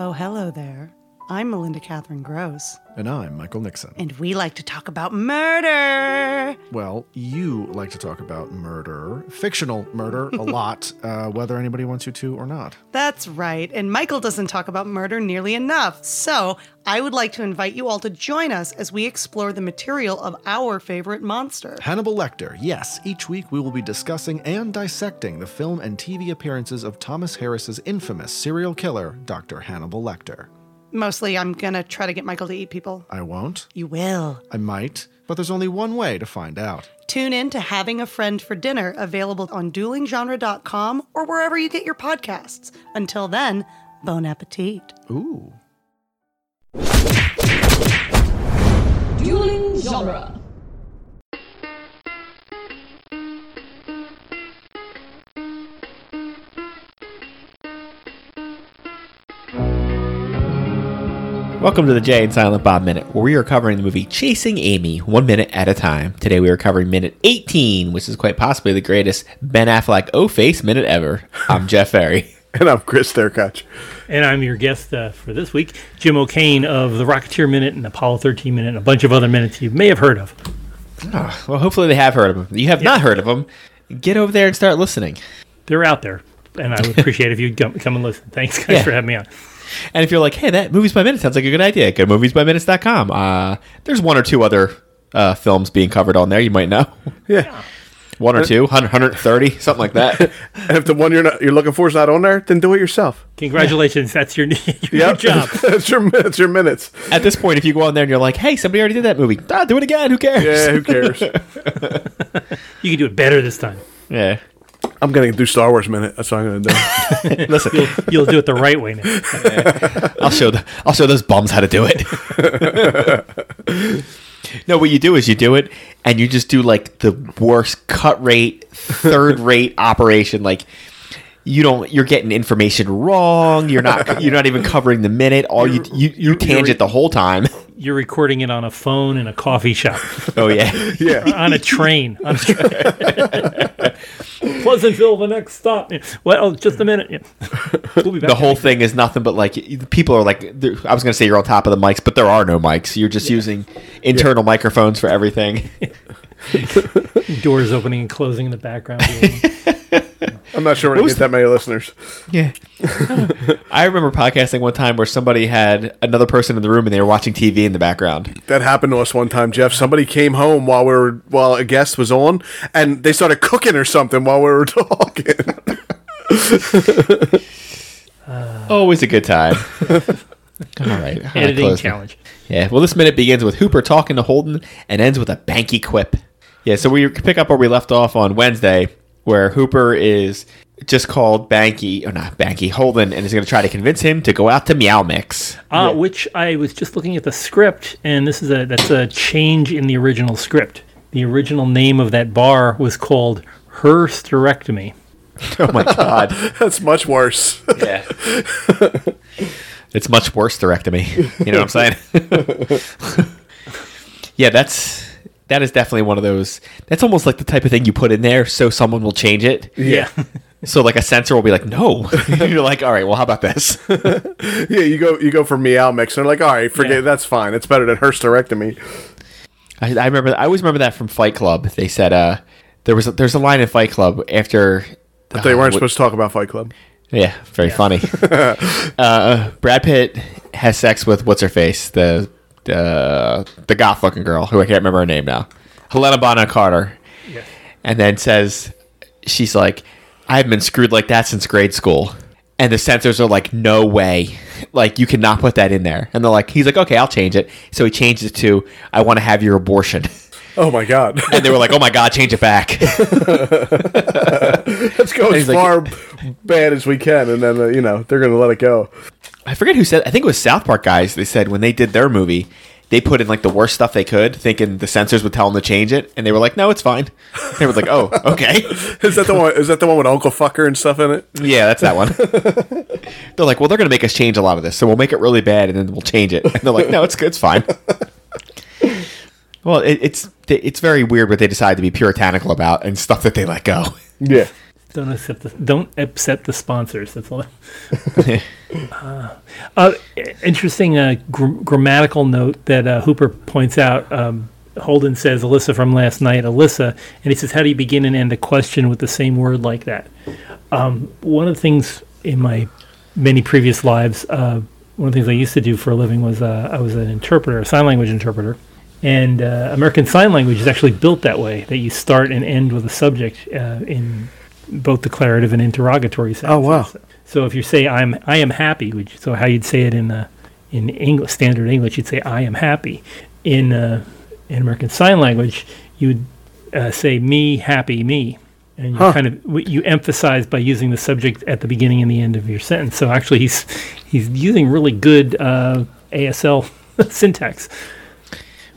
Oh, hello there. I'm Melinda Catherine Gross, And I'm Michael Nixon. and we like to talk about murder. Well, you like to talk about murder, fictional murder, a lot, uh, whether anybody wants you to or not. That's right, and Michael doesn't talk about murder nearly enough. So, I would like to invite you all to join us as we explore the material of our favorite monster. Hannibal Lecter. Yes, each week we will be discussing and dissecting the film and TV appearances of Thomas Harris's infamous serial killer, Dr. Hannibal Lecter. Mostly, I'm gonna try to get Michael to eat people. I won't. You will. I might. But there's only one way to find out. Tune in to Having a Friend for Dinner, available on duelinggenre.com or wherever you get your podcasts. Until then, bon appetit. Ooh. Dueling Genre. Welcome to the Jay and Silent Bob Minute, where we are covering the movie Chasing Amy one minute at a time. Today we are covering minute 18, which is quite possibly the greatest Ben Affleck O face minute ever. I'm Jeff Ferry. And I'm Chris Derkach. And I'm your guest uh, for this week, Jim O'Kane of the Rocketeer Minute and Apollo 13 Minute and a bunch of other minutes you may have heard of. Well, hopefully they have heard of him. You have not heard of them. Get over there and start listening. They're out there, and I would appreciate if you'd come, come and listen. Thanks, guys, Yeah. for having me on. And if you're like, hey, that Movies by Minute sounds like a good idea, go to moviesbyminutes.com. Uh, there's one or two other uh, films being covered on there you might know. Yeah. One or two, 100, 130, something like that. And if the one you're not you're looking for is not on there, then do it yourself. Congratulations, that's your, your Yep. job. that's your that's your minutes. At this point, if you go on there and you're like, hey, somebody already did that movie, ah, do it again. Who cares? Yeah, who cares? You can do it better this time. Yeah. I'm gonna do Star Wars minute. That's what I'm gonna do. Listen, You'll, you'll do it the right way now. I'll show the, I'll show those bums how to do it. no, what you do is you do it, and you just do like the worst cut rate, third rate operation. Like you don't, you're getting information wrong. You're not, you're not even covering the minute. All you you you tangent the whole time. You're recording it on a phone in a coffee shop, Oh yeah, Yeah. on a train. On a train. Pleasantville, the next stop. Well, just a minute. Yeah. We'll be back. the whole thing is nothing but like people are like. I was gonna say you're on top of the mics, but there are no mics. You're just using internal microphones for everything. doors opening and closing in the background. I'm not sure we're gonna get that many listeners. Yeah. I remember podcasting one time where somebody had another person in the room and they were watching TV in the background. That happened to us one time, Jeff. Somebody came home while we were while a guest was on, and they started cooking or something while we were talking. Always a good time. All right. how do I Editing close that? challenge. Yeah. Well, this minute begins with Hooper talking to Holden and ends with a banky quip. Yeah. So we pick up where we left off on Wednesday, where Hooper is just called Banky, or not Banky, Holden, and is going to try to convince him to go out to Meow Mix. Uh, Which I was just looking at the script, and this is a that's a change in the original script. The original name of that bar was called Hersterectomy. Oh my God. That's much worse. Yeah. it's much worse directomy. You know what I'm saying? yeah, that's that is definitely one of those. That's almost like the type of thing you put in there so someone will change it. Yeah. So like a censor will be like, no. You're like, all right, well, how about this? yeah, you go you go for meow mix, and they're like, all right, forget Yeah. that's fine. It's better than hysterectomy. I, I remember. I always remember that from Fight Club. They said uh, there was a, there's a line in Fight Club after. But they weren't supposed to talk about Fight Club. Yeah, very funny. uh, Brad Pitt has sex with what's her face, the the the goth looking girl who I can't remember her name now, Helena Bonham Carter, and then says she's like, I haven't been screwed like that since grade school. And the censors are like, no way. Like, you cannot put that in there. And they're like, he's like, okay, I'll change it. So he changes it to, I want to have your abortion. Oh my god, And they were like, oh my God, change it back. let's go as He's like- far bad as we can, and then uh, you know they're gonna let it go. I forget who said. I think it was South Park guys. They said when they did their movie, they put in like the worst stuff they could, thinking the censors would tell them to change it, and they were like, "No, it's fine." They were like, "Oh, okay, Is that the one? Is that the one with Uncle Fucker and stuff in it? yeah, that's that one." they're like, "Well, they're gonna make us change a lot of this, so we'll make it really bad, and then we'll change it." And they're like, "No, it's good, it's fine." Well, it, it's it's very weird what they decide to be puritanical about and stuff that they let go. Yeah. Don't accept the don't accept the sponsors. That's all. uh, uh, interesting uh, gr- grammatical note that uh, Hooper points out. Um, Holden says Alyssa from last night, Alyssa, and he says, "How do you begin and end a question with the same word like that?" Um, one of the things in my many previous lives, uh, one of the things I used to do for a living was uh, I was an interpreter, a sign language interpreter, and uh, American Sign Language is actually built that way that you start and end with a subject uh, in both declarative and interrogatory sentences. Oh, wow. So if you say I'm I am happy, which so how you'd say it in uh, in English standard English, you'd say I am happy. In uh, in American Sign Language, you would uh, say me happy me, and you kind of you emphasize by using the subject at the beginning and the end of your sentence. So actually, he's he's using really good uh, ASL syntax.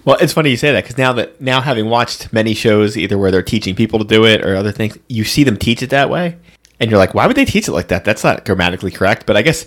Well, it's funny you say that because now that now having watched many shows, either where they're teaching people to do it or other things, you see them teach it that way, and you're like, why would they teach it like that? That's not grammatically correct. But I guess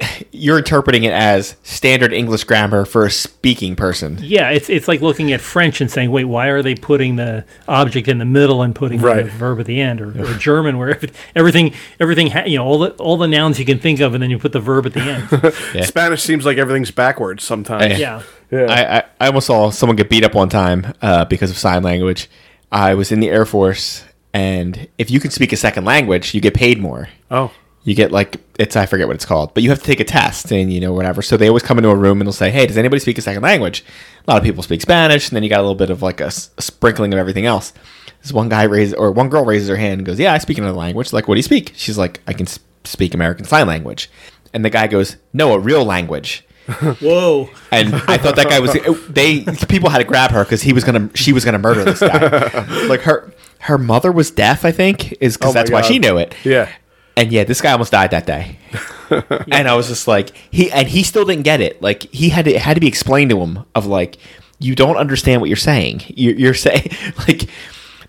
you're interpreting it as standard English grammar for a speaking person. Yeah, it's it's like looking at French and saying, wait, why are they putting the object in the middle and putting Right. the verb at the end, or, or German where everything everything ha- you know all the all the nouns you can think of, and then you put the verb at the end. Yeah. Spanish seems like everything's backwards sometimes. yeah, I, I, I almost saw someone get beat up one time uh, because of sign language. I was in the Air Force, and if you can speak a second language, you get paid more. Oh. You get like it's I forget what it's called, but you have to take a test and you know whatever. So they always come into a room and they'll say, "Hey, does anybody speak a second language?" A lot of people speak Spanish, and then you got a little bit of like a, s- a sprinkling of everything else. This one guy raises or one girl raises her hand and goes, "Yeah, I speak another language." Like, what do you speak? She's like, "I can speak American Sign Language," and the guy goes, "No, a real language." whoa, and I thought that guy was they people had to grab her because he was gonna she was gonna murder this guy. like her her mother was deaf, I think, is because Oh that's why she knew it. Yeah. And yeah, this guy almost died that day. and I was just like he and he still didn't get it. Like he had to it had to be explained to him of like you don't understand what you're saying. You're, you're saying like.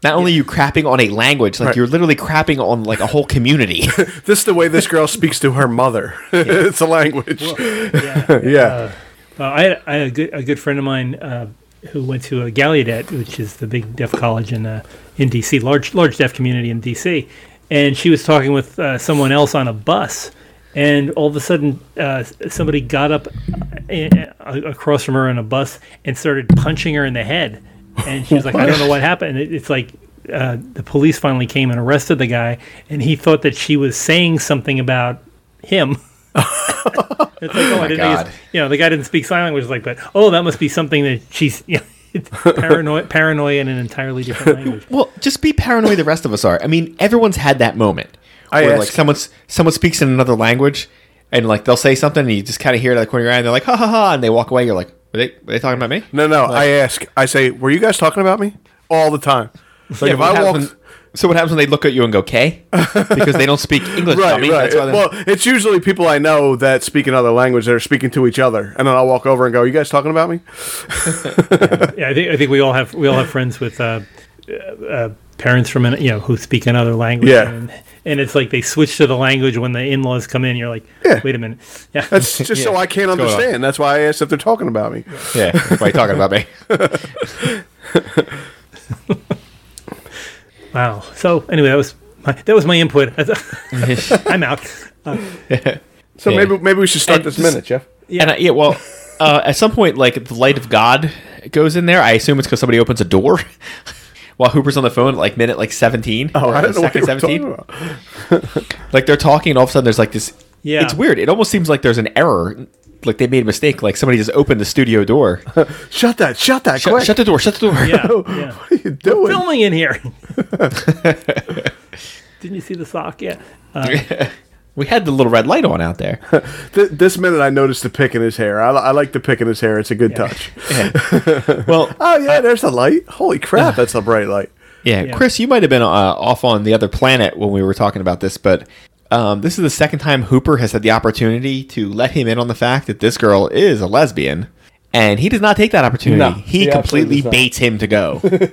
Not only are you crapping on a language, like Right. you're literally crapping on like a whole community. This is the way this girl speaks to her mother. it's a language. yeah. yeah. Uh, I, had, I had a good a good friend of mine uh, who went to a Gallaudet, which is the big deaf college in uh, in DC, large large deaf community in DC, and she was talking with uh, someone else on a bus, and all of a sudden uh, somebody got up uh, across from her on a bus and started punching her in the head, and she was like, I don't know what happened. It, it's like. Uh, the police finally came and arrested the guy, and he thought that she was saying something about him. It's like, oh, I didn't know. God. You, you know, the guy didn't speak sign language. Like, but oh, that must be something that she's you know, it's paranoia, paranoia in an entirely different language. Well, just be paranoid. The rest of us are. I mean, everyone's had that moment I where ask- like someone's someone speaks in another language, and like they'll say something, and you just kind of hear it out of the corner of your eye, and they're like, ha ha ha, and they walk away. You're like, were they, were they talking about me? No, no. I ask. I say, were you guys talking about me? All the time. Like Yeah, if I walk. when- so what happens when they look at you and go, "K"? Because they don't speak English. Right, dummy. right. That's why Well, it's usually people I know that speak another language that are speaking to each other, and then I'll walk over and go, Are "You guys talking about me?" Yeah, I think I think we all have we all have friends with uh, uh, parents from an, you know who speak another language. Yeah. and, and it's like they switch to the language when the in-laws come in. You're like, Yeah. wait a minute, yeah, That's just so I can't going understand. That's why I asked if they're talking about me. yeah, that's why you talking about me. wow. So anyway, that was my, that was my input. I'm out. So Yeah. maybe maybe we should start And this just- minute, Jeff. And I, yeah, well, uh, at some point, like the light of God goes in there. I assume it's because somebody opens a door while Hooper's on the phone at like minute like seventeen. Oh, or I don't know what second you were talking about. Like they're talking, and all of a sudden there's like this. Yeah. it's weird. It almost seems like there's an error. Like they made a mistake. Like somebody just opened the studio door. Shut that! Shut that! Shut, quick! shut the door. Shut the door. Yeah, yeah. What are you doing? Filming in here. Didn't you see the sock? Yeah. Uh, we had the little red light on out there. This minute, I noticed the pick in his hair. I, I like the pick in his hair. It's a good touch. Well, Oh yeah, there's the light. Holy crap, that's a bright light. Yeah, Yeah. Chris, you might have been uh, off on the other planet when we were talking about this, but um, this is the second time Hooper has had the opportunity to let him in on the fact that this girl is a lesbian, and he does not take that opportunity. No, he, he completely baits him to go.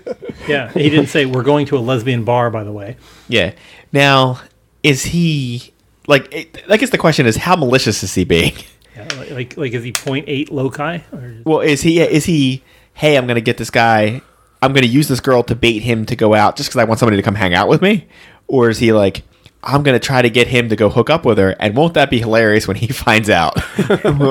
Yeah, he didn't say we're going to a lesbian bar. By the way, yeah. Now, is he like? It, I guess the question is, how malicious is he being? yeah, like, like like is he 0.8 loci? Or, Well, is he? Is he? Hey, I'm going to get this guy. I'm going to use this girl to bait him to go out just because I want somebody to come hang out with me. or is he like, I'm gonna try to get him to go hook up with her, and won't that be hilarious when he finds out?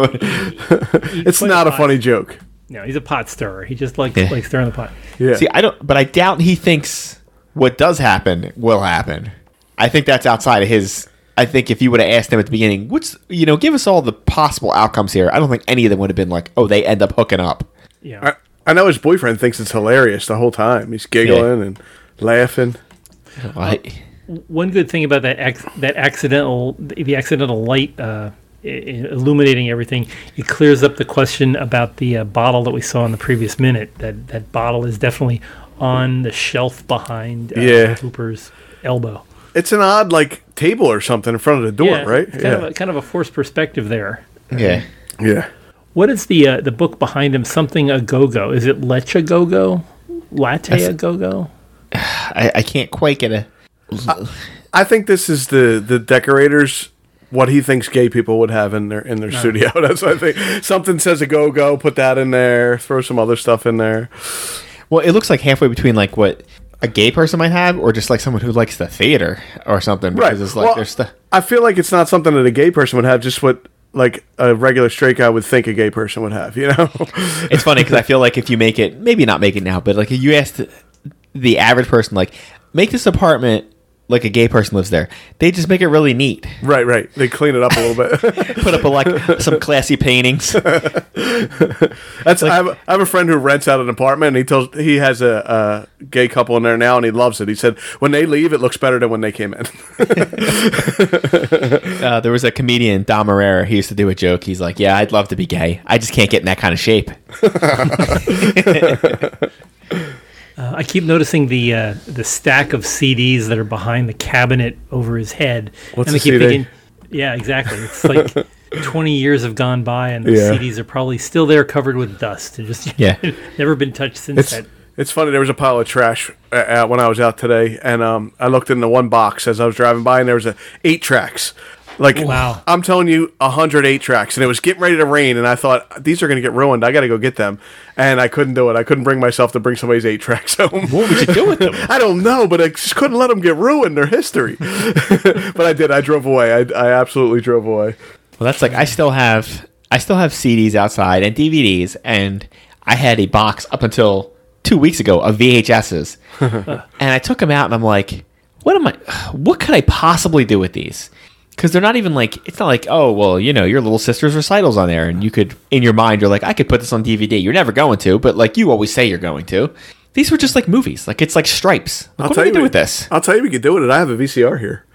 It's not a pot- funny joke. No, he's a pot stirrer. He just likes Yeah. like stirring the pot. Yeah. See, I don't, but I doubt he thinks what does happen will happen. I think that's outside of his. I think if you would have asked them at the beginning, what's you know, give us all the possible outcomes here. I don't think any of them would have been like, oh, they end up hooking up. Yeah. I, I know his boyfriend thinks it's hilarious the whole time. He's giggling and laughing. Like, One good thing about that ac- that accidental the accidental light uh, i- i- illuminating everything, it clears up the question about the uh, bottle that we saw in the previous minute. That that bottle is definitely on the shelf behind uh, Yeah. Cooper's elbow. It's an odd like table or something in front of the door, yeah, right? it's Kind of a, kind of a forced perspective there. yeah. yeah. What is the uh, the book behind him? Something a go go? Is it Leche a go go? Latte a go go? I, I can't quite get a. I think this is the the decorators what he thinks gay people would have in their in their studio. That's what I think. Something says a go go, put that in there, throw some other stuff in there. Well, it looks like halfway between like what a gay person might have, or just like someone who likes the theater or something. Right. Because it's like Well, there's stuff. I feel like it's not something that a gay person would have, just what like a regular straight guy would think a gay person would have, you know? It's funny because I feel like if you make it, maybe not make it now, but like if you asked the average person, like, make this apartment like a gay person lives there, they just make it really neat. right, right. They clean it up a little bit. Put up a, like some classy paintings. That's I, have, I have a friend who rents out an apartment and he tells he has a, a gay couple in there now and he loves it. He said when they leave it looks better than when they came in. Uh, there was a comedian, Dom Irrera. He used to do a joke. He's like, "Yeah, I'd love to be gay. I just can't get in that kind of shape." Uh, I keep noticing the uh, the stack of CDs that are behind the cabinet over his head. What's and I a keep CD? thinking, yeah, exactly. It's like 20 years have gone by and the Yeah. CDs are probably still there covered with dust and just Yeah. never been touched since It's that. it's funny. There was a pile of trash uh, uh, when I was out today, and um, I looked in the one box as I was driving by, and there was a eight tracks. Like Wow. I'm telling you, a hundred eight tracks, and it was getting ready to rain, and I thought these are going to get ruined. I got to go get them, and I couldn't do it. I couldn't bring myself to bring somebody's eight tracks home. What would you do with them? I don't know, but I just couldn't let them get ruined. Their history. but I did. I drove away. I, I absolutely drove away. Well, that's like I still have I still have CDs outside and DVDs, and I had a box up until two weeks ago of VHSs, and I took them out, and I'm like, what am I? What could I possibly do with these? Because they're not even like it's not like oh well you know your little sister's recitals on there, and you could in your mind you're like I could put this on DVD. You're never going to, but like you always say you're going to. These were just like movies. Like it's like stripes. Like, what do we do with this? I'll tell you, we could do with it. I have a VCR here.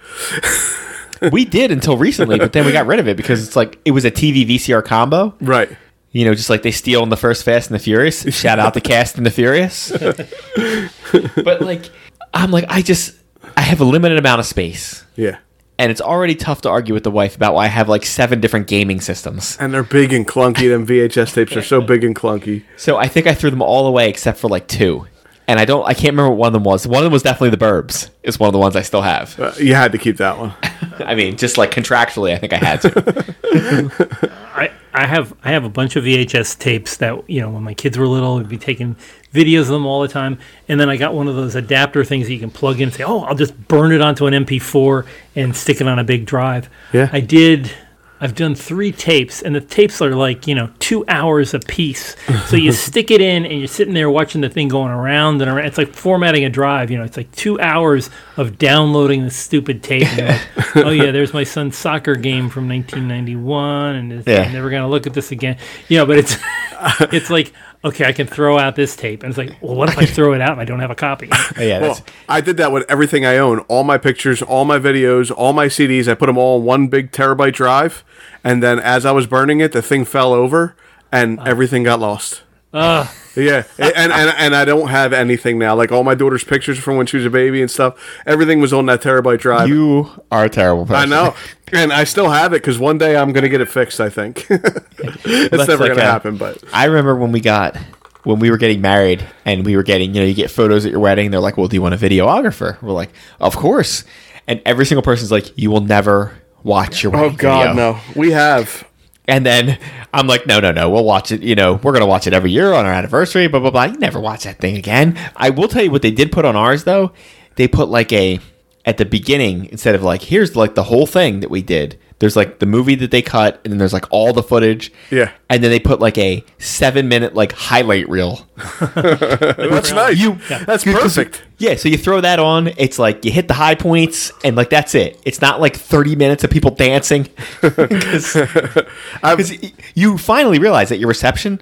we did until recently, but then we got rid of it because it's like it was a TV VCR combo. Right. You know, just like they steal in the first Fast and the Furious. Shout out the cast and the Furious. but like, I'm like, I just, I have a limited amount of space, Yeah. And it's already tough to argue with the wife about why I have like seven different gaming systems. And they're big and clunky. Them VHS tapes are so big and clunky. So I think I threw them all away except for like two, and I don't, I can't remember what one of them was. One of them was definitely the Burbs. Is one of the ones I still have. Uh, you had to keep that one. I mean, just like contractually, I think I had to. I, I have I have a bunch of VHS tapes that you know when my kids were little, we'd be taking videos of them all the time. And then I got one of those adapter things that you can plug in and say, "Oh, I'll just burn it onto an MP4 and stick it on a big drive." Yeah. I did. I've done three tapes, and the tapes are like you know two hours a piece. So you stick it in, and you're sitting there watching the thing going around and around. It's like formatting a drive. You know, it's like two hours of downloading the stupid tape. And like, oh yeah, there's my son's soccer game from 1991, and it's- Yeah. I'm never gonna look at this again. You know, but it's it's like okay, I can throw out this tape, and it's like, well, what if I throw it out and I don't have a copy? yeah, Well, I did that with everything I own. All my pictures, all my videos, all my CDs. I put them all in one big terabyte drive, and then as I was burning it, the thing fell over, and ah. everything got lost. Ugh. Yeah, and, and and I don't have anything now. Like all my daughter's pictures from when she was a baby and stuff. Everything was on that terabyte drive. you are a terrible person. I know, and I still have it because one day I'm gonna get it fixed. I think it's that's never like gonna a- happen, but I remember when we got when we were getting married and we were getting, you know, you get photos at your wedding. They're like, "Well, do you want a videographer?" We're like, "Of course." And every single person's like, "You will never watch your wedding. oh god, video." no, we have. And then I'm like, "No, no, no. We'll watch it. You know, we're gonna watch it every year on our anniversary." Blah blah blah. You never watch that thing again. I will tell you what they did put on ours though. They put like a at the beginning instead of like here's like the whole thing that we did. There's like the movie that they cut, and then there's like all the footage. Yeah. and then they put like a seven minute like highlight reel. That's nice. You- That's perfect. Yeah, so you throw that on. It's like you hit the high points, and like that's it. It's not like thirty minutes of people dancing. Because you finally realize that your reception,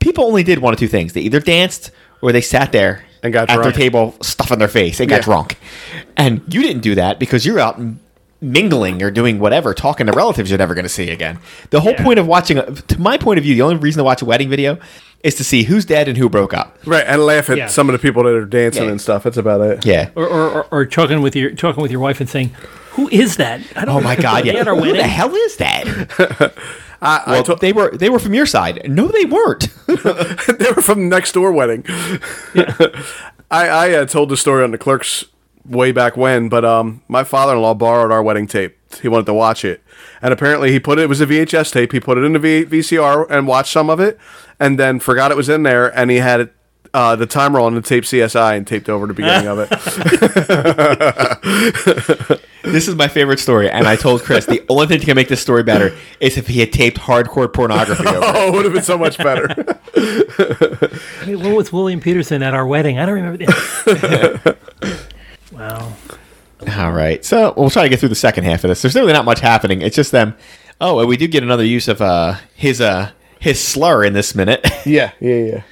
people only did one of two things: they either danced or they sat there And got at their drunk. table, stuffing their face, and got Yeah. drunk. And you didn't do that because you're out mingling or doing whatever, talking to relatives you're never going to see again. The whole Yeah. point of watching, a, to my point of view, the only reason to watch a wedding video is to see who's dead and who broke up. Right, and laugh at Yeah. some of the people that are dancing Yeah. and stuff. That's about it. Yeah. Or, or, or, or talking with your talking with your wife and saying, "Who is that?" I don't Oh my God! They Yeah. at our Who the hell is that? I, I Well, to- they were they were from your side. No, they weren't. they were from the next door wedding. I, I uh, told the story on the clerks way back when, but um, my father-in-law borrowed our wedding tape. He wanted to watch it, and apparently he put it. It was a VHS tape. He put it in the v- VCR and watched some of it, and then forgot it was in there, and he had it. Uh, the timer on the tape CSI and taped over the beginning of it. This is my favorite story, and I told Chris the only thing that can make this story better is if he had taped hardcore pornography over. Oh, it would have been so much better. I mean, what was William Petersen at our wedding? I don't remember. The- wow. All right, so we'll try to get through the second half of this. There's really not much happening. It's just them. Oh, and we do get another use of uh, his uh, his slur in this minute. yeah, yeah, yeah.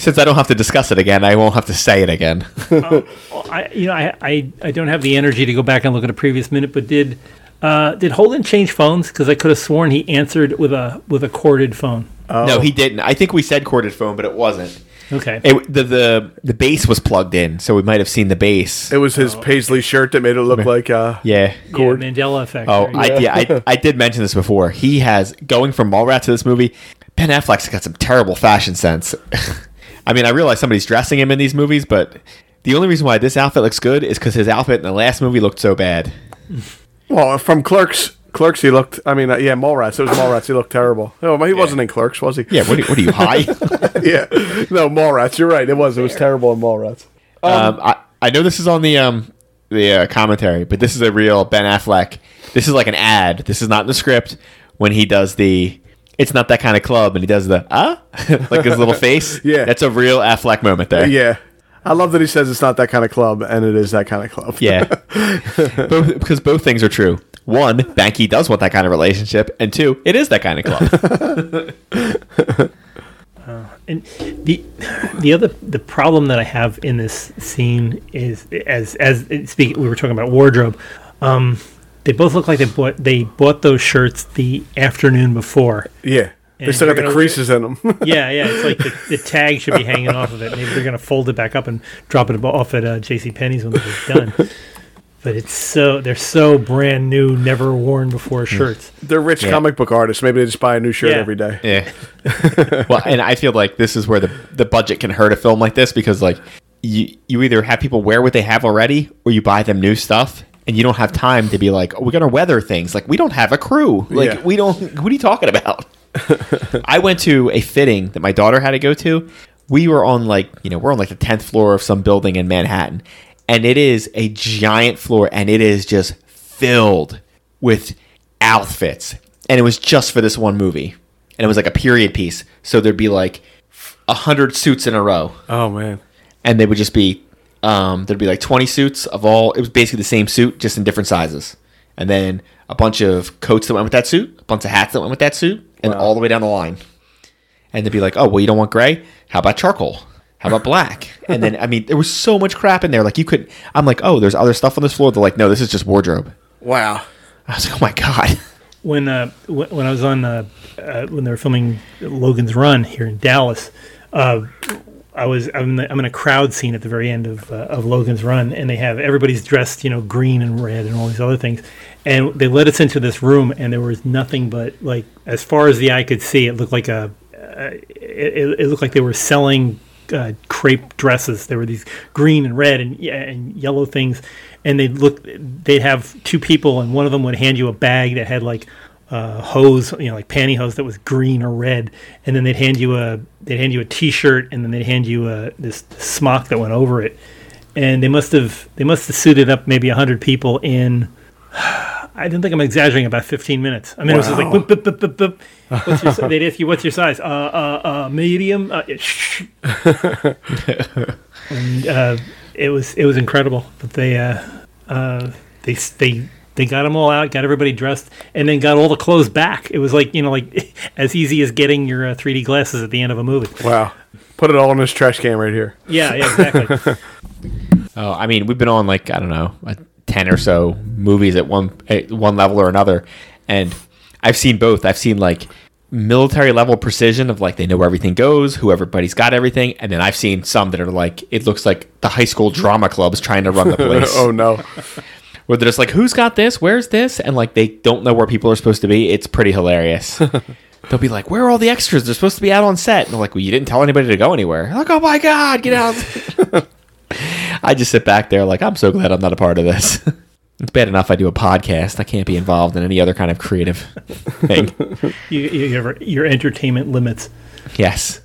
Since I don't have to discuss it again, I won't have to say it again. Well, I, you know, I, I, I don't have the energy to go back and look at a previous minute, but did uh, did Holden change phones? Because I could have sworn he answered with a with a corded phone. No, he didn't. I think we said corded phone, but it wasn't. Okay. It, the the the base was plugged in, so we might have seen the base. It was his Oh. paisley shirt that made it look like uh, Yeah. yeah, Mandela effect. Oh, right? I, yeah, I, I did mention this before. He has going from Mallrats to this movie. Ben Affleck's got some terrible fashion sense. I mean, I realize somebody's dressing him in these movies, but the only reason why this outfit looks good is because his outfit in the last movie looked so bad. Well, from Clerks, Clerks, he looked. I mean, uh, yeah, Mallrats. It was Mallrats. He looked terrible. No, he wasn't in Clerks, was he? Yeah, what are, what are you high? yeah. No, Mallrats. You're right. It was. It was terrible in Mallrats. um, I, I know this is on the um the uh, commentary, but this is a real Ben Affleck. This is like an ad. This is not in the script when he does the. It's not that kind of club, and he does the ah, like his little face. Yeah. that's a real Affleck moment there. Yeah. I love that he says it's not that kind of club, and it is that kind of club. Yeah, both, because both things are true. One, Banky does want that kind of relationship, and two, it is that kind of club. And the the other the problem that I have in this scene is as as speak we were talking about wardrobe. Um, they both look like they bought they bought those shirts the afternoon before. Yeah. They still got the gonna creases in them. Yeah, yeah. It's like the, the tag should be hanging off of it. Maybe they're gonna fold it back up and drop it off at uh, J.C. Penney's when it's done. But it's so they're so brand new, never worn before shirts. They're rich Yeah. comic book artists. Maybe they just buy a new shirt Yeah. every day. yeah. well, and I feel like this is where the the budget can hurt a film like this because like you you either have people wear what they have already, or you buy them new stuff. And you don't have time to be like, oh, we're gonna weather things. Like we don't have a crew. Like Yeah. we don't. What are you talking about? I went to a fitting that my daughter had to go to. We were on like, you know, we're on like the 10th floor of some building in Manhattan. And it is a giant floor and it is just filled with outfits. And it was just for this one movie. And it was like a period piece. So there'd be like a hundred suits in a row. Oh man. And they would just be um, there'd be like 20 suits of all it was basically the same suit, just in different sizes. And then a bunch of coats that went with that suit, a bunch of hats that went with that suit, and all the way down the line. And they'd be like, "Oh, well, you don't want gray? How about charcoal? How about black?" and then, I mean, there was so much crap in there. Like you could, I'm like, "Oh, there's other stuff on this floor." They're like, "No, this is just wardrobe." Wow. I was like, "Oh my god." when uh, when I was on uh, uh, when they were filming Logan's Run here in Dallas, uh, I was I'm in, the, I'm in a crowd scene at the very end of uh, of Logan's Run, and they have everybody's dressed you know green and red and all these other things, and they let us into this room, and there was nothing but like as far as the eye could see, it looked like a uh, it, it looked like they were selling uh, crepe dresses. There were these green and red and and yellow things, and they look. They'd have two people, and one of them would hand you a bag that had like uh, hose, you know, like pantyhose that was green or red, and then they'd hand you a they'd hand you a T-shirt, and then they'd hand you a this smock that went over it. and they must have they must have suited up maybe hundred people in. I didn't think I'm exaggerating about 15 minutes. I mean, it was just like, boop, boop, boop, boop, boop. What's your, they'd ask you, what's your size? Uh, uh, uh, medium. Uh, shh. and uh, it was it was incredible. But they uh, uh, they they they got them all out, got everybody dressed, and then got all the clothes back. It was like you know like as easy as getting your uh, 3D glasses at the end of a movie. Wow. Put it all in this trash can right here. Yeah, yeah, exactly. Oh, I mean, we've been on like I don't know, a ten or so movies at one at one level or another, and I've seen both. I've seen like military level precision of like they know where everything goes, who everybody's got everything, and then I've seen some that are like it looks like the high school drama clubs trying to run the place. oh no. Where they're just like, who's got this? Where's this? And like they don't know where people are supposed to be. It's pretty hilarious. They'll be like, "Where are all the extras? They're supposed to be out on set." And they're like, "Well, you didn't tell anybody to go anywhere." Like, "Oh my god, get out!" I just sit back there like, "I'm so glad I'm not a part of this." it's bad enough I do a podcast. I can't be involved in any other kind of creative thing. you, you your entertainment limits. yes.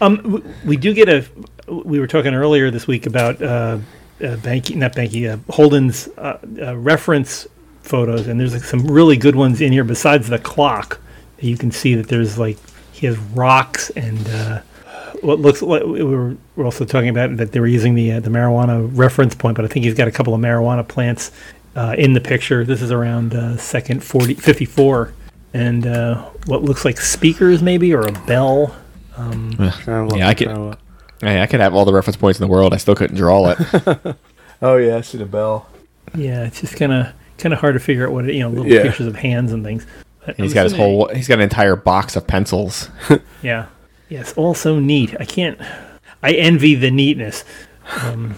Um, w- we do get a. We were talking earlier this week about uh, uh, Banky, not Banky, uh, Holden's uh, uh, reference photos, and there's like some really good ones in here. Besides the clock, you can see that there's like he has rocks and uh, what looks like we were, we're also talking about that they were using the uh, the marijuana reference point, but I think he's got a couple of marijuana plants uh, in the picture. This is around uh, second 40, 54. and uh, what looks like speakers maybe or a bell. Yeah, I could. Hey, I could have all the reference points in the world. I still couldn't draw it. Oh yeah, I see the bell. Yeah, it's just kind of kind of hard to figure out what it, you know little Yeah. pictures of hands and things. But he's I'm got his assuming- whole. He's got an entire box of pencils. Yeah, yeah, it's all so neat. I can't. I envy the neatness. Um,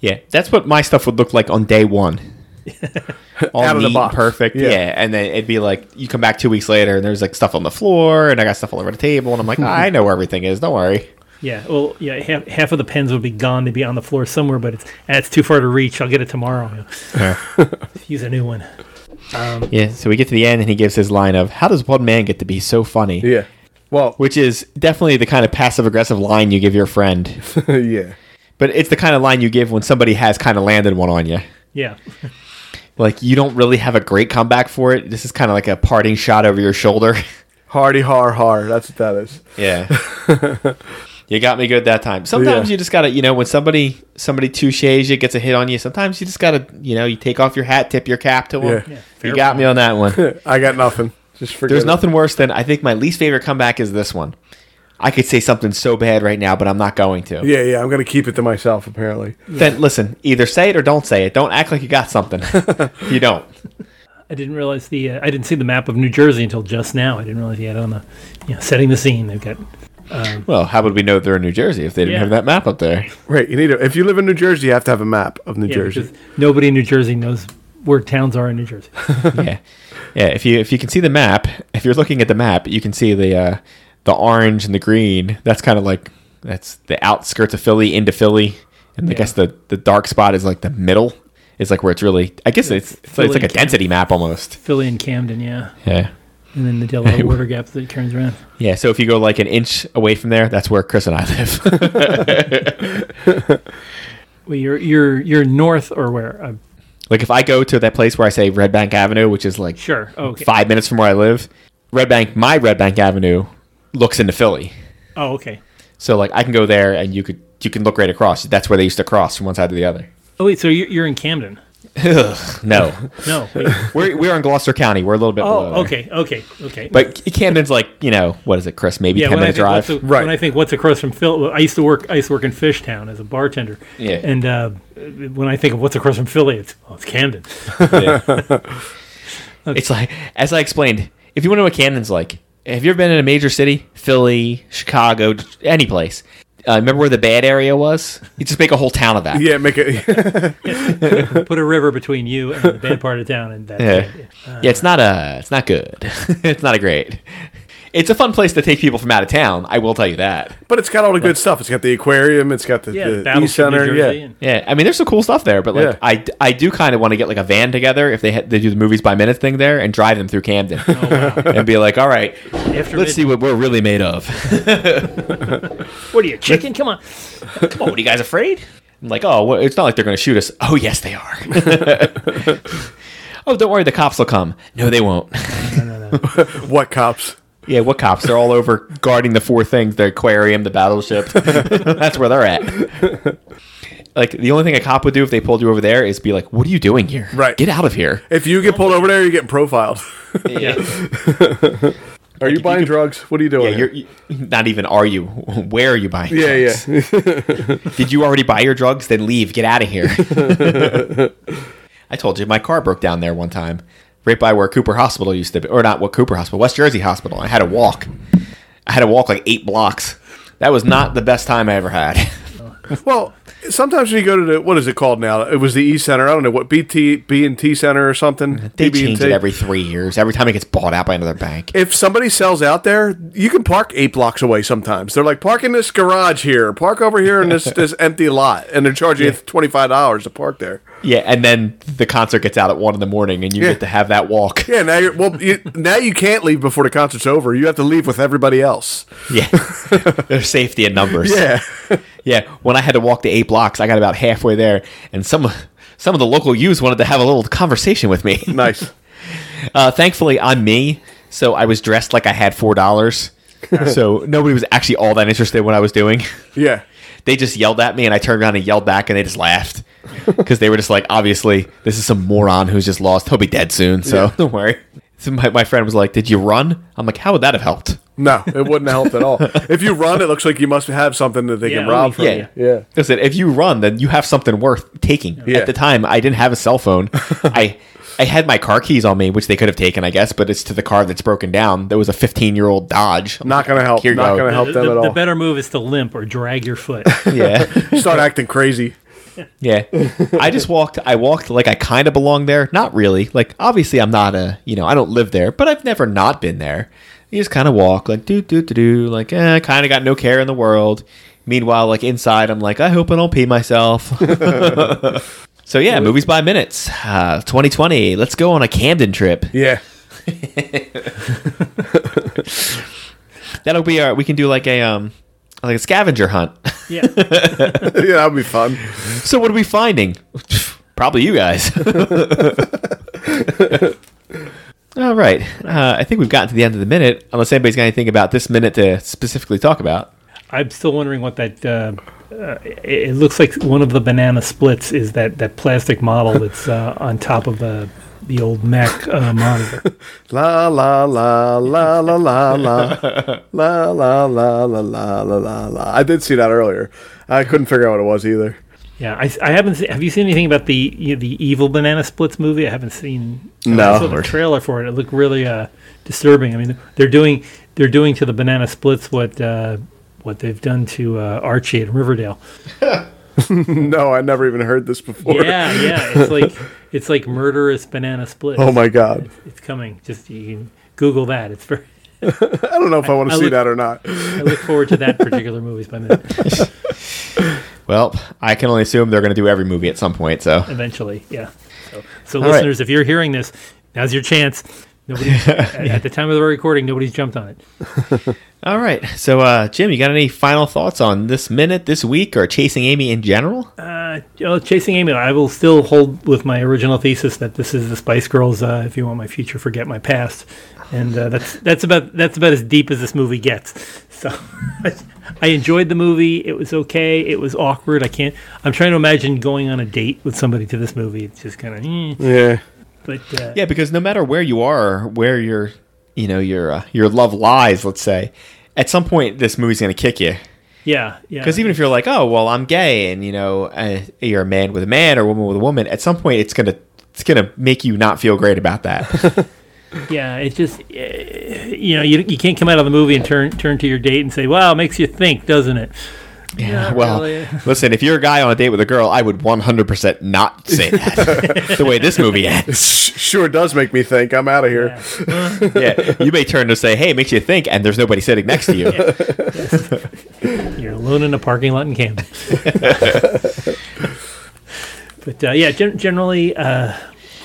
yeah, that's what my stuff would look like on day one. All Out of the neat, box. perfect. Yeah. Yeah. and then it'd be like you come back two weeks later and there's like stuff on the floor and I got stuff all over the table and I'm like, I know where everything is. Don't worry. Yeah, well, yeah, half, half of the pens would be gone. They'd be on the floor somewhere, but it's that's too far to reach. I'll get it tomorrow. Use a new one. Um, yeah, so we get to the end and he gives his line of, "How does one man get to be so funny?" Yeah. Well, Which is definitely the kind of passive aggressive line you give your friend, yeah. but it's the kind of line you give when somebody has kind of landed one on you. Yeah, Like you don't really have a great comeback for it. This is kind of like a parting shot over your shoulder. Hardy har har. That's what that is. Yeah. You got me good that time. Sometimes Yeah. you just gotta, you know, when somebody somebody touches you, gets a hit on you. Sometimes you just gotta, you know, you take off your hat, tip your cap to them. Yeah. Yeah, you got me on that one. I got nothing. Just forget. There's it. nothing worse than I think my least favorite comeback is this one. I could say something so bad right now, but I'm not going to. Yeah, yeah. I'm gonna keep it to myself. Apparently. Then listen, either say it or don't say it. Don't act like you got something. you don't. I didn't realize the. Uh, I didn't see the map of New Jersey until just now. I didn't realize he had on the, you know, setting the scene. They've got. Well, how would we know they're in New Jersey if they didn't Yeah. have that map up there? Right. You need to. If you live in New Jersey, you have to have a map of New Yeah, Jersey. nobody in New Jersey knows where towns are in New Jersey. yeah, yeah. If you if you can see the map, if you're looking at the map, you can see the uh, the orange and the green. That's kind of like that's the outskirts of Philly into Philly, and I guess the the dark spot is like the middle. It's like where it's really. I guess it's it's, Philly like a and density map almost. Philly and Camden, yeah, Yeah. And then the Delaware water gap that turns around. Yeah, so if you go like an inch away from there, that's where Chris and I live. Well, you're you're you're north or where? Uh, like if I go to that place where I say Red Bank Avenue, which is like sure. Okay. five minutes from where I live, Red Bank, my Red Bank Avenue looks into Philly. Oh, okay. So like I can go there and you could you can look right across. That's where they used to cross from one side to the other. Oh wait, so you're, you're in Camden? No, No. Wait. we're we're in Gloucester County. We're a little bit below. oh, there. okay, okay, okay. But Camden's like you know what is it, Chris? Maybe yeah, ten when I, minute drive. what's a- Right. when I think what's across from Philly, I used to work. I used to work in Fishtown as a bartender. Yeah. And uh, when I think of what's across from Philly, it's oh, it's Camden. It's like as I explained. If you want to know what Camden's like, have you ever been in a major city? Philly, Chicago, any place. Uh, remember where the bad area was? You just make a whole town of that. yeah. Make it. Put a river between you and the bad part of town, and that's Yeah. it. yeah, it's not a, it's not good. it's not a great. It's a fun place to take people from out of town. I will tell you that. but it's got all the good stuff. It's got the aquarium. It's got the, Yeah, the Battleship East Center. Yeah. and- Yeah, I mean, there's some cool stuff there, but like, Yeah. I, I do kind of want to get like a van together if they ha- they do the movies by minute thing there and drive them through Camden oh, and be like, all right, After let's see what we're really made of. What are you, chicken? Come on. oh, what are you guys afraid? I'm like, oh, well, it's not like they're going to shoot us. Oh, yes, they are. oh, don't worry, the cops will come. No, they won't. No, no, no. What cops? Yeah, what cops? They're all over guarding the four things: the aquarium, the battleship. That's where they're at. Like the only thing a cop would do if they pulled you over there is be like, "What are you doing here? Right. get out of here." If you get pulled over there, you're getting profiled. Yeah. Are you you buying could- drugs? What are you doing? Yeah, you're you, not even. Are you? Where are you buying? yeah, drugs? yeah. Did you already buy your drugs? Then leave. Get out of here. I told you my car broke down there one time, right by where Cooper Hospital used to be, or not what Cooper Hospital, West Jersey Hospital. I had to walk. I had to walk like eight blocks. That was not the best time I ever had. Well, sometimes when you go to the what is it called now? It was the E Center. I don't know what BT B and T Center or something. They BB&T. change it every three years. Every time it gets bought out by another bank. If somebody sells out there, you can park eight blocks away. Sometimes they're like, park in this garage here, park over here in this this empty lot, and they're charging you twenty five dollars to park there. Yeah, and then the concert gets out at one in the morning, and you Yeah. get to have that walk. Yeah, now you're well. You, now you can't leave before the concert's over. You have to leave with everybody else. Yeah, there's safety in numbers. Yeah, yeah. When I had to walk the eight blocks, I got about halfway there, and some some of the local youths wanted to have a little conversation with me. nice. Uh, thankfully, I'm me, so I was dressed like I had four dollars. so nobody was actually all that interested in what I was doing. Yeah, They just yelled at me, and I turned around and yelled back, and they just laughed because they were just like, obviously, this is some moron who's just lost. He'll be dead soon, so Yeah. don't worry. So my, my friend was like, "Did you run?" I'm like, "How would that have helped?" no, it wouldn't help at all. If you run, it looks like you must have something that they Yeah, can rob from yeah. you. Yeah, Listen, if you run, then you have something worth taking. Yeah. At the time, I didn't have a cell phone. I I had my car keys on me, which they could have taken, I guess, but it's to the car that's broken down. There was a 15 year old Dodge. I'm not gonna help. Here you Not go. gonna help the, them the- at all. the better move is to limp or drag your foot. Yeah, Start acting crazy. yeah. I just walked. I walked like I kind of belong there. Not really. Like obviously, I'm not a. You know, I don't live there, but I've never not been there. You just kind of walk like do do do do. Like eh, kind of got no care in the world. Meanwhile, like inside, I'm like, I hope I don't pee myself. so yeah, movies by minutes. Uh, 2020. Let's go on a Camden trip. Yeah, That'll be our. We can do like a um, like a scavenger hunt. yeah. yeah, that'll be fun. so what are we finding? Probably you guys. All right. Uh, I think we've gotten to the end of the minute. Unless anybody's got anything about this minute to specifically talk about. I'm still wondering what that. Uh, uh, it, it looks like one of the banana splits is that, that plastic model that's uh, on top of the the old Mac uh, monitor. La la la la la la la la la la la la la la la. I did see that earlier. I couldn't figure out what it was either. Yeah, I, I haven't. Seen, have you seen anything about the you know, the evil banana splits movie? I haven't seen. No. I saw the trailer for it. It looked really uh, disturbing. I mean, they're doing they're doing to the banana splits what uh, what they've done to uh, Archie at Riverdale. No, I never even heard this before. Yeah, yeah. It's like it's like murderous banana splits. Oh my god. It's coming. Just you can Google that. It's very. I don't know if I, want to I see look- that or not. I look forward to that particular movies by minute. Well, I can only assume they're going to do every movie at some point. So Eventually, yeah. So, so right. listeners, if you're hearing this, now's your chance. Nobody at, at the time of the recording, nobody's jumped on it. all right. So uh, Jim, you got any final thoughts on this minute, this week, or chasing Amy in general? Uh, oh, Chasing Amy, I will still hold with my original thesis that this is the Spice Girls. Uh, if you want my future, forget my past, and uh, that's that's about that's about as deep as this movie gets. So, I enjoyed the movie. It was okay. It was awkward. I can't. I'm trying to imagine going on a date with somebody to this movie. It's just kind of. Eh. Yeah. But uh, Yeah, because no matter where you are, where your you know your uh, your love lies, let's say, at some point this movie's going to kick you. yeah, yeah. Because even if you're like, oh well, I'm gay, and you know uh, you're a man with a man or a woman with a woman, at some point it's gonna it's gonna make you not feel great about that. Yeah, it's just uh, you know you, you can't come out of the movie and turn turn to your date and say, "Wow, it makes you think, doesn't it?" Yeah, Not well, really. listen, if you're a guy on a date with a girl, I would 100% not say that. the way this movie ends, Sure does make me think. I'm out of here. Yeah. yeah, you may turn to say, "Hey, it makes you think," and there's nobody sitting next to you. You're alone in a parking lot in Camden. but uh, yeah, gen- generally, uh,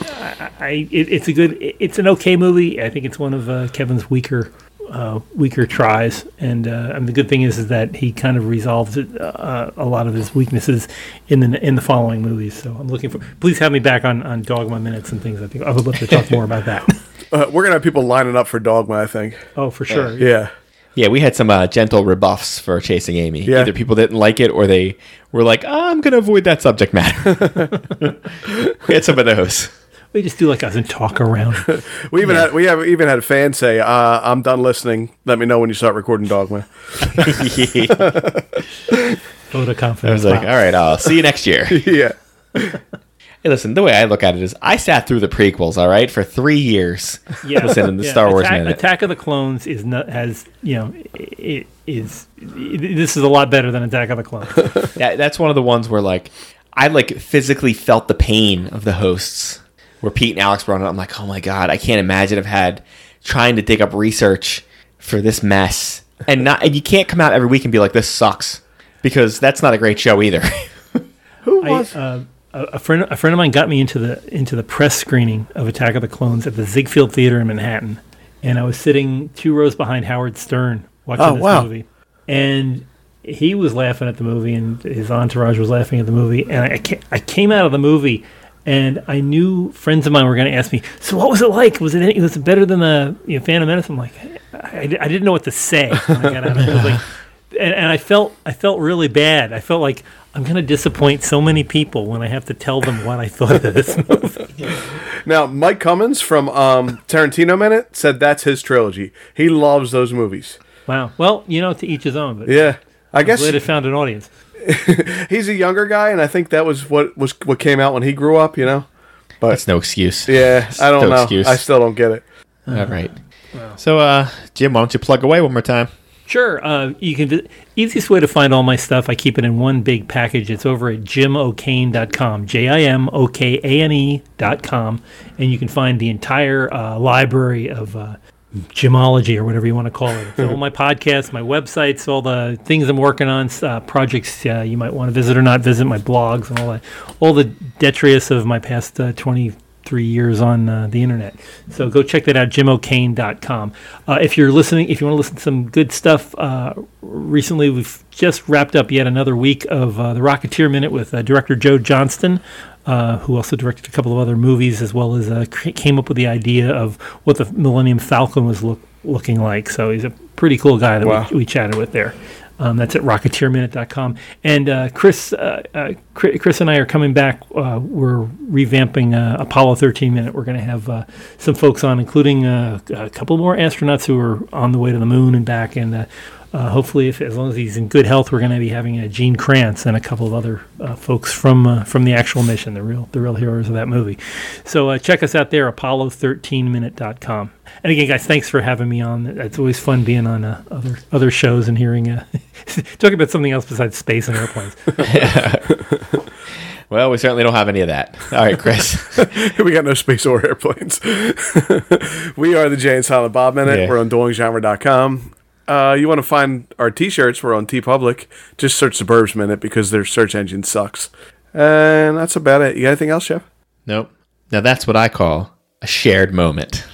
I, I it, it's a good, it- it's an okay movie. I think it's one of uh, Kevin's weaker uh, weaker tries. And, uh, and the good thing is, is that he kind of resolves it, uh, a lot of his weaknesses in the in the following movies. So I'm looking for. Please have me back on on Dogma minutes and things. I think I would love to talk more about that. Uh, we're gonna have people lining up for Dogma. I think. Oh, for sure. Yeah. Yeah, we had some uh, gentle rebuffs for Chasing Amy. Yeah. Either people didn't like it or they were like, oh, I'm going to avoid that subject matter. we had some of those. We just do like us and talk around. We even had we have even had a fan say, uh, "I'm done listening. Let me know when you start recording Dogma." I Vote of confidence. was like, Wow. all right, I'll see you next year. yeah. Hey, listen, the way I look at it is I sat through the prequels, all right, for three years. yeah, Listening to the yeah. Star Wars Attack, Minute. Attack of the Clones is not has you know it is this is a lot better than Attack of the Clones. Yeah, that's one of the ones where like I like physically felt the pain of the hosts. Where Pete and Alex were on it, I'm like, oh my god, I can't imagine I've had trying to dig up research for this mess, and not and you can't come out every week and be like, this sucks, because that's not a great show either. Who I, was? uh, a friend a friend of mine got me into the into the press screening of Attack of the Clones at the Ziegfeld Theater in Manhattan, and I was sitting two rows behind Howard Stern watching Oh, this wow. movie, and he was laughing at the movie, and his entourage was laughing at the movie, and I I came out of the movie. And I knew friends of mine were going to ask me, "So what was it like? Was it any, was it better than the you know, Phantom Menace?" I'm like, I, I didn't know what to say. when I got out of it. I was like, and, and I felt I felt really bad. I felt like I'm going to disappoint so many people when I have to tell them what I thought of this movie. Now, Mike Cummins from um, Tarantino Minute said that's his trilogy. He loves those movies. Wow. Well, you know, to each his own. But Yeah, I guess glad it found an audience. he's a younger guy, and I think that was what was what came out when he grew up. You know. But that's no excuse. Yeah, I don't No know. excuse. I still don't get it. All right. So, uh, Jim, why don't you plug away one more time? Sure. Uh, you can. vi- Easiest way to find all my stuff. I keep it in one big package. It's over at jimokane.com. J I M O K A N E dot com, and you can find the entire uh, library of. Gemology or whatever you want to call it. It's all my podcasts, my websites, all the things I'm working on, uh, projects uh, you might want to visit or not visit, my blogs, and all that, all the detritus of my past uh, 23 years on uh, the internet. So go check that out, jimokane.com. Uh, if you're listening, if you want to listen to some good stuff, uh, recently we've just wrapped up yet another week of the Rocketeer Minute with director Joe Johnston. Uh, who also directed a couple of other movies, as well as uh, came up with the idea of what the Millennium Falcon was look, looking like. So he's a pretty cool guy that Wow. we, we chatted with there. Um, that's at rocketeerminute.com. And uh, Chris, uh, uh, Chris and I are coming back. Uh, we're revamping uh, Apollo 13 Minute. We're going to have uh, some folks on, including uh, a couple more astronauts who are on the way to the moon and back. And uh, hopefully, if as long as he's in good health, we're going to be having uh, Gene Kranz and a couple of other uh, folks from uh, from the actual mission, the real the real heroes of that movie. So uh, check us out there, Apollo13minute.com. And again, guys, thanks for having me on. It's always fun being on uh, other other shows and hearing uh, talking about something else besides space and airplanes. Well, we certainly don't have any of that. All right, Chris. we got no space or airplanes. we are the Jay and Silent Bob Minute. Yeah. We're on doinggenre.com. Uh, you want to find our t-shirts? We're on TeePublic. Just search Suburbs Minute because their search engine sucks. And that's about it. You got anything else, Jeff? nope. Now that's what I call a shared moment.